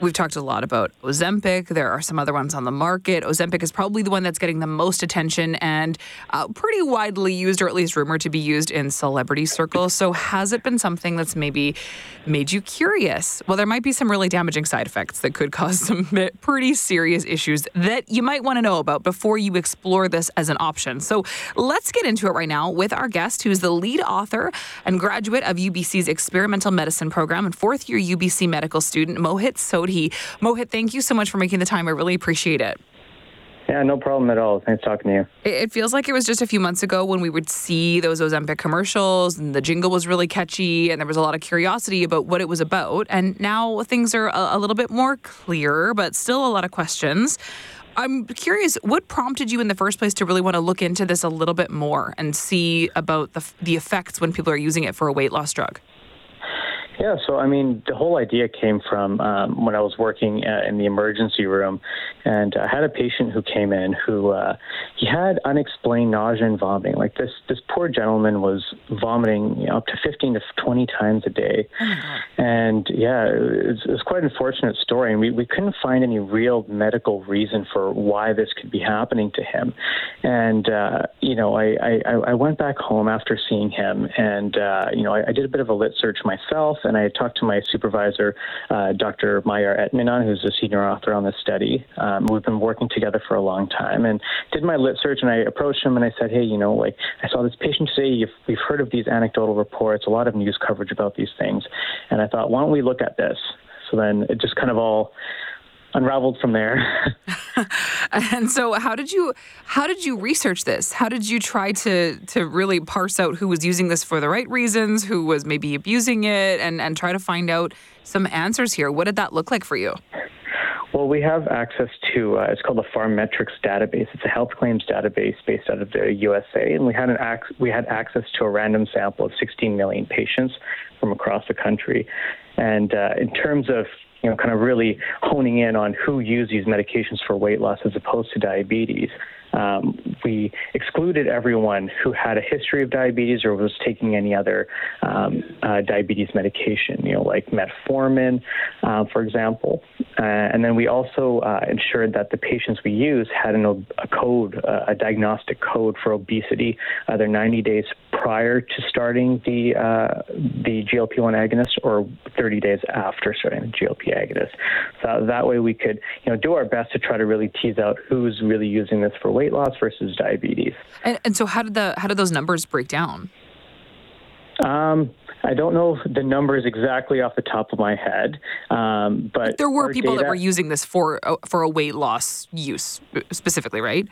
We've talked a lot about Ozempic. There are some other ones on the market. Ozempic is probably the one that's getting the most attention and uh, pretty widely used, or at least rumored to be used in celebrity circles. So, has it been something that's maybe made you curious? Well, there might be some really damaging side effects that could cause some pretty serious issues that you might want to know about before you explore this as an option. So, let's get into it right now with our guest, who's the lead author and graduate of UBC's experimental medicine program and fourth year UBC medical student, Mohit Sodhi. Mohit, thank you so much for making the time. I really appreciate it. Yeah, no problem at all. Thanks talking to you. It feels like it was just a few months ago when we would see those Ozempic commercials and the jingle was really catchy and there was a lot of curiosity about what it was about. And now things are a, a little bit more clear, but still a lot of questions. I'm curious, what prompted you in the first place to really want to look into this a little bit more and see about the, the effects when people are using it for a weight loss drug? Yeah, so I mean, the whole idea came from um, when I was working uh, in the emergency room, and I had a patient who came in who uh, he had unexplained nausea and vomiting. Like this, this poor gentleman was vomiting you know, up to 15 to 20 times a day, oh and yeah, it was, it was, quite an unfortunate story. And we, we couldn't find any real medical reason for why this could be happening to him. And uh, you know, I, I I went back home after seeing him, and uh, you know, I, I did a bit of a lit search myself and I talked to my supervisor, uh, Dr. Mahyar Etminan, who's a senior author on this study. Um, we've been working together for a long time, and did my lit search. And I approached him and I said, "Hey, you know, like I saw this patient today. we've heard of these anecdotal reports, a lot of news coverage about these things, and I thought, why don't we look at this?" So then it just kind of all unraveled from there. and so how did you how did you research this? How did you try to to really parse out who was using this for the right reasons, who was maybe abusing it and and try to find out some answers here? What did that look like for you? Well, we have access to uh, it's called the PharMetrics database. It's a health claims database based out of the USA, and we had an ac- we had access to a random sample of 16 million patients from across the country. And uh, in terms of you know, kind of really honing in on who used these medications for weight loss as opposed to diabetes um, we excluded everyone who had a history of diabetes or was taking any other um, uh, diabetes medication, you know, like metformin, uh, for example. Uh, and then we also uh, ensured that the patients we used had an, a code, uh, a diagnostic code for obesity, either 90 days prior to starting the uh, the GLP-1 agonist or 30 days after starting the GLP agonist. So that way we could, you know, do our best to try to really tease out who's really using this for weight loss versus diabetes. And, and so, how did the how did those numbers break down? Um, I don't know the numbers exactly off the top of my head, um, but there were people data, that were using this for for a weight loss use specifically, right?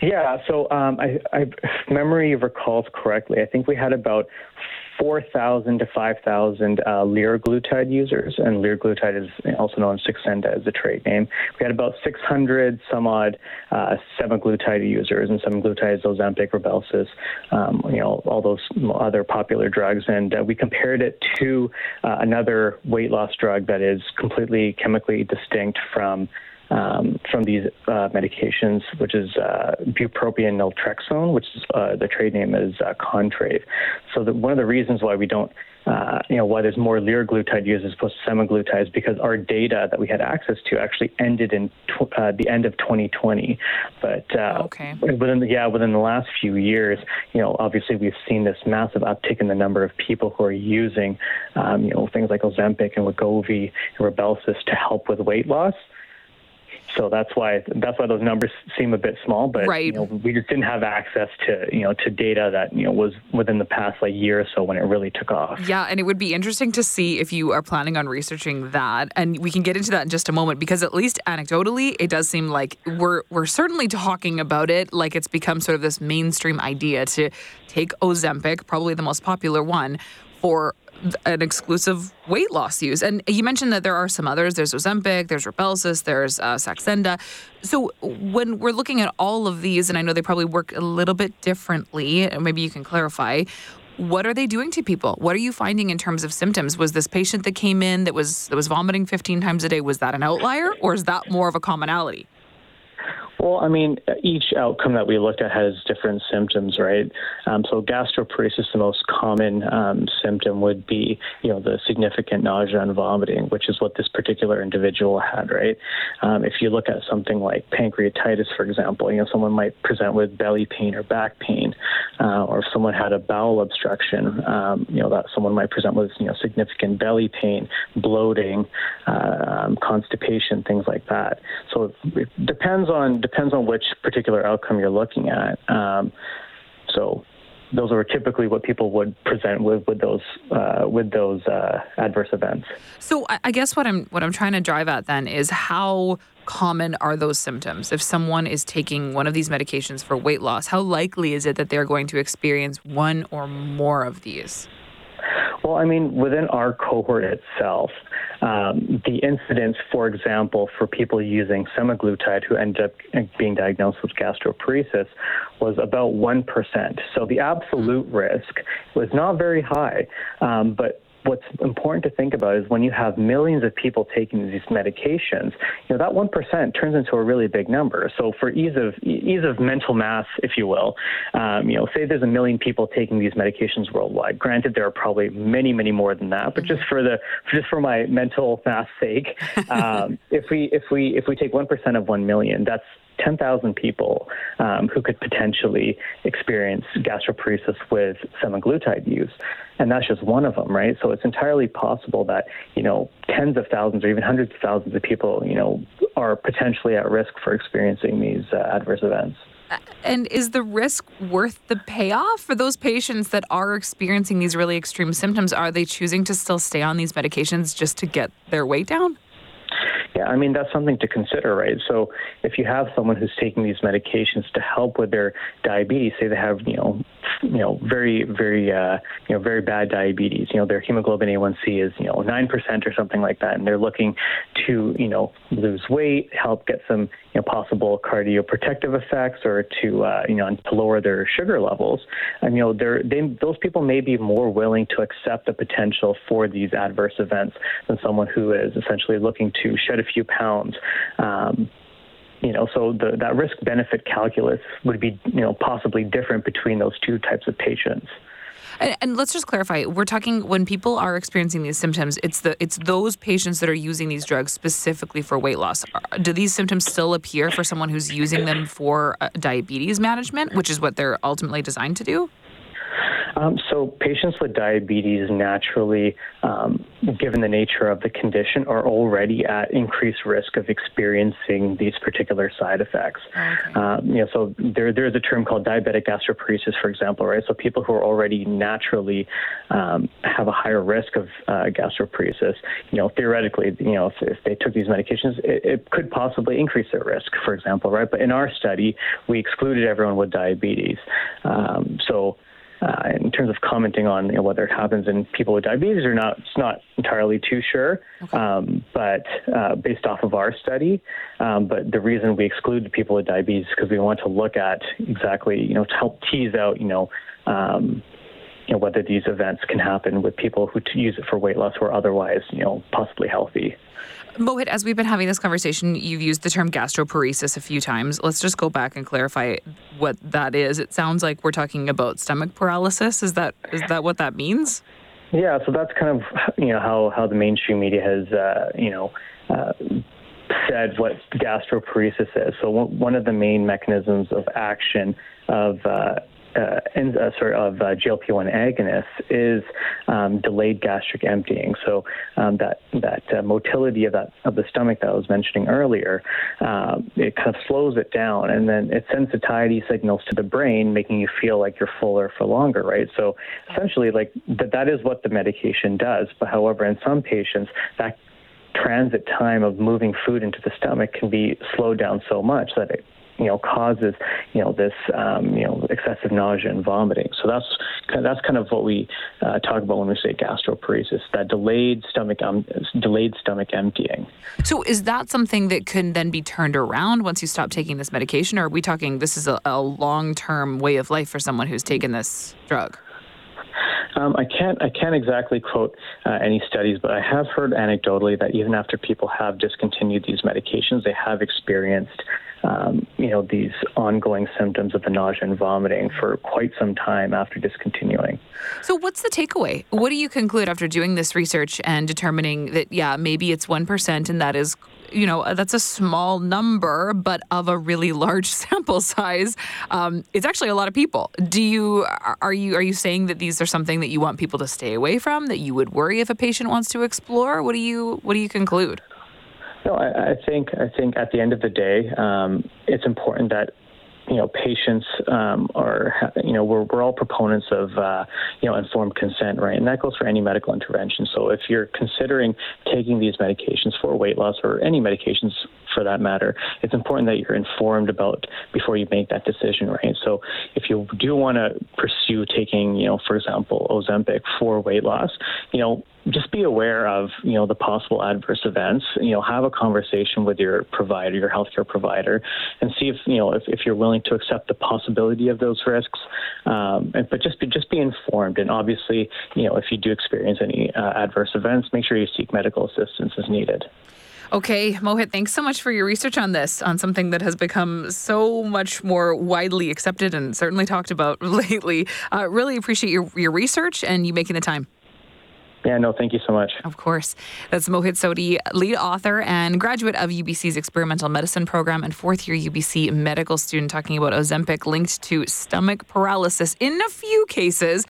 Yeah. So um, I, I, if memory recalls correctly, I think we had about 4,000 to 5,000 uh, liraglutide users, and liraglutide is also known as Saxenda as the trade name. We had about 600 some odd uh, semaglutide users, and semaglutide is Ozempic, Rybelsus, um, you know, all those other popular drugs, and uh, we compared it to uh, another weight loss drug that is completely chemically distinct from um, from these uh, medications, which is uh, bupropion naltrexone, which is uh, the trade name is uh, Contrave. So the, one of the reasons why we don't uh, you know, why there's more liraglutide used as opposed to semaglutide is because our data that we had access to actually ended in tw- uh, the end of 2020. But uh, okay. within the, yeah, within the last few years, you know, obviously we've seen this massive uptick in the number of people who are using, um, you know, things like Ozempic and Wegovy and Rybelsus to help with weight loss. So that's why that's why those numbers seem a bit small. But right. you know, we just didn't have access to you know to data that you know was within the past like year or so when it really took off. Yeah, and it would be interesting to see if you are planning on researching that, and we can get into that in just a moment because at least anecdotally, it does seem like we're we're certainly talking about it like it's become sort of this mainstream idea to take Ozempic, probably the most popular one, for an exclusive weight loss use. And you mentioned that there are some others. There's Ozempic, there's Rybelsus, there's uh, Saxenda. So when we're looking at all of these, and I know they probably work a little bit differently, maybe you can clarify. What are they doing to people? What are you finding in terms of symptoms? Was this patient that came in that was that was vomiting 15 times a day was that an outlier, or is that more of a commonality? Well, I mean, each outcome that we looked at has different symptoms, right? Um, so gastroparesis, the most common um, symptom would be, you know, the significant nausea and vomiting, which is what this particular individual had, right? Um, if you look at something like pancreatitis, for example, you know, someone might present with belly pain or back pain, uh, or if someone had a bowel obstruction, um, you know, that someone might present with, you know, significant belly pain, bloating, uh, um, constipation, things like that. So it depends on depends on which particular outcome you're looking at. Um, so those are typically what people would present with with those uh, with those uh, adverse events. So I guess what I'm what I'm trying to drive at then is how common are those symptoms? If someone is taking one of these medications for weight loss, how likely is it that they're going to experience one or more of these? Well, I mean, within our cohort itself, um, the incidence, for example, for people using semaglutide who ended up being diagnosed with gastroparesis was about 1%. So the absolute risk was not very high, um, but what's important to think about is when you have millions of people taking these medications, you know that one percent turns into a really big number. So for ease of ease of mental math, if you will, um, you know, say there's a million people taking these medications worldwide. Granted, there are probably many, many more than that, but just for the just for my mental math sake, um, if we if we if we take one percent of one million, that's 10,000 people um, who could potentially experience gastroparesis with semaglutide use. And that's just one of them, right? So it's entirely possible that, you know, tens of thousands or even hundreds of thousands of people, you know, are potentially at risk for experiencing these uh, adverse events. And is the risk worth the payoff for those patients that are experiencing these really extreme symptoms? Are they choosing to still stay on these medications just to get their weight down? Yeah, I mean that's something to consider, right? So if you have someone who's taking these medications to help with their diabetes, say they have, you know, you know, very, very, uh, you know, very bad diabetes. You know, their hemoglobin A1C is, you know, nine percent or something like that, and they're looking to, you know, lose weight, help get some, you know, possible cardioprotective effects, or to, uh, you know, to lower their sugar levels. And you know, they, those people may be more willing to accept the potential for these adverse events than someone who is essentially looking to shed a few pounds. Um, you know, so the, that risk benefit calculus would be, you know, possibly different between those two types of patients. And, and, let's just clarify: we're talking when people are experiencing these symptoms. It's the it's those patients that are using these drugs specifically for weight loss. Do these symptoms still appear for someone who's using them for uh, diabetes management, which is what they're ultimately designed to do? Um, so patients with diabetes naturally, um, given the nature of the condition, are already at increased risk of experiencing these particular side effects. Okay. Um, you know, so there there is a term called diabetic gastroparesis, for example, right? So people who are already naturally um, have a higher risk of uh, gastroparesis, you know, theoretically, you know, if, if they took these medications, it, it could possibly increase their risk, for example, right? But in our study, we excluded everyone with diabetes. Um, so uh, in terms of commenting on you know, whether it happens in people with diabetes or not, it's not entirely too sure. Okay. Um, but uh, based off of our study, um, but the reason we excluded people with diabetes is because we want to look at exactly, you know, to help tease out, you know, um, you know, whether these events can happen with people who use it for weight loss or otherwise, you know, possibly healthy. Mohit, as we've been having this conversation, you've used the term gastroparesis a few times. Let's just go back and clarify what that is. It sounds like we're talking about stomach paralysis. Is that is that what that means? Yeah, so that's kind of you know how how the mainstream media has uh, you know. Uh, said what gastroparesis is. So one of the main mechanisms of action of uh, uh, uh, sort of uh, GLP-1 agonists is um, delayed gastric emptying. So um, that that uh, motility of that of the stomach that I was mentioning earlier, um, it kind of slows it down, and then it sends satiety signals to the brain, making you feel like you're fuller for longer, right? So essentially, like that that is what the medication does. But however, in some patients, that transit time of moving food into the stomach can be slowed down so much that it you know causes you know this um, you know excessive nausea and vomiting. So that's kind of, that's kind of what we uh, talk about when we say gastroparesis, that delayed stomach um, delayed stomach emptying. So is that something that can then be turned around once you stop taking this medication, or are we talking this is a, a long term way of life for someone who's taken this drug? Um, I can't I can't exactly quote uh, any studies, but I have heard anecdotally that even after people have discontinued these medications, they have experienced um, you know, these ongoing symptoms of the nausea and vomiting for quite some time after discontinuing. So, what's the takeaway? What do you conclude after doing this research and determining that, yeah, maybe it's 1% and that is you know that's a small number but of a really large sample size um, it's actually a lot of people do you are you are you saying that these are something that you want people to stay away from that you would worry if a patient wants to explore what do you what do you conclude no, I, I think I think at the end of the day, um, it's important that you know, patients um, are, you know, we're, we're all proponents of, uh, you know, informed consent, right? And that goes for any medical intervention. So if you're considering taking these medications for weight loss or any medications for that matter, it's important that you're informed about before you make that decision, right? So if you do want to pursue taking, you know, for example, Ozempic for weight loss, you know, just be aware of you know the possible adverse events. You know have a conversation with your provider your healthcare provider and see if you know if, if you're willing to accept the possibility of those risks. Um, and, but just be just be informed. And obviously you know if you do experience any uh, adverse events make sure you seek medical assistance as needed Okay, Mohit, thanks so much for your research on this, on something that has become so much more widely accepted and certainly talked about lately. Uh, really appreciate your, your research and you making the time. Yeah, no, thank you so much. Of course. That's Mohit Sodhi, lead author and graduate of UBC's experimental medicine program and fourth year UBC medical student, talking about Ozempic linked to stomach paralysis in a few cases.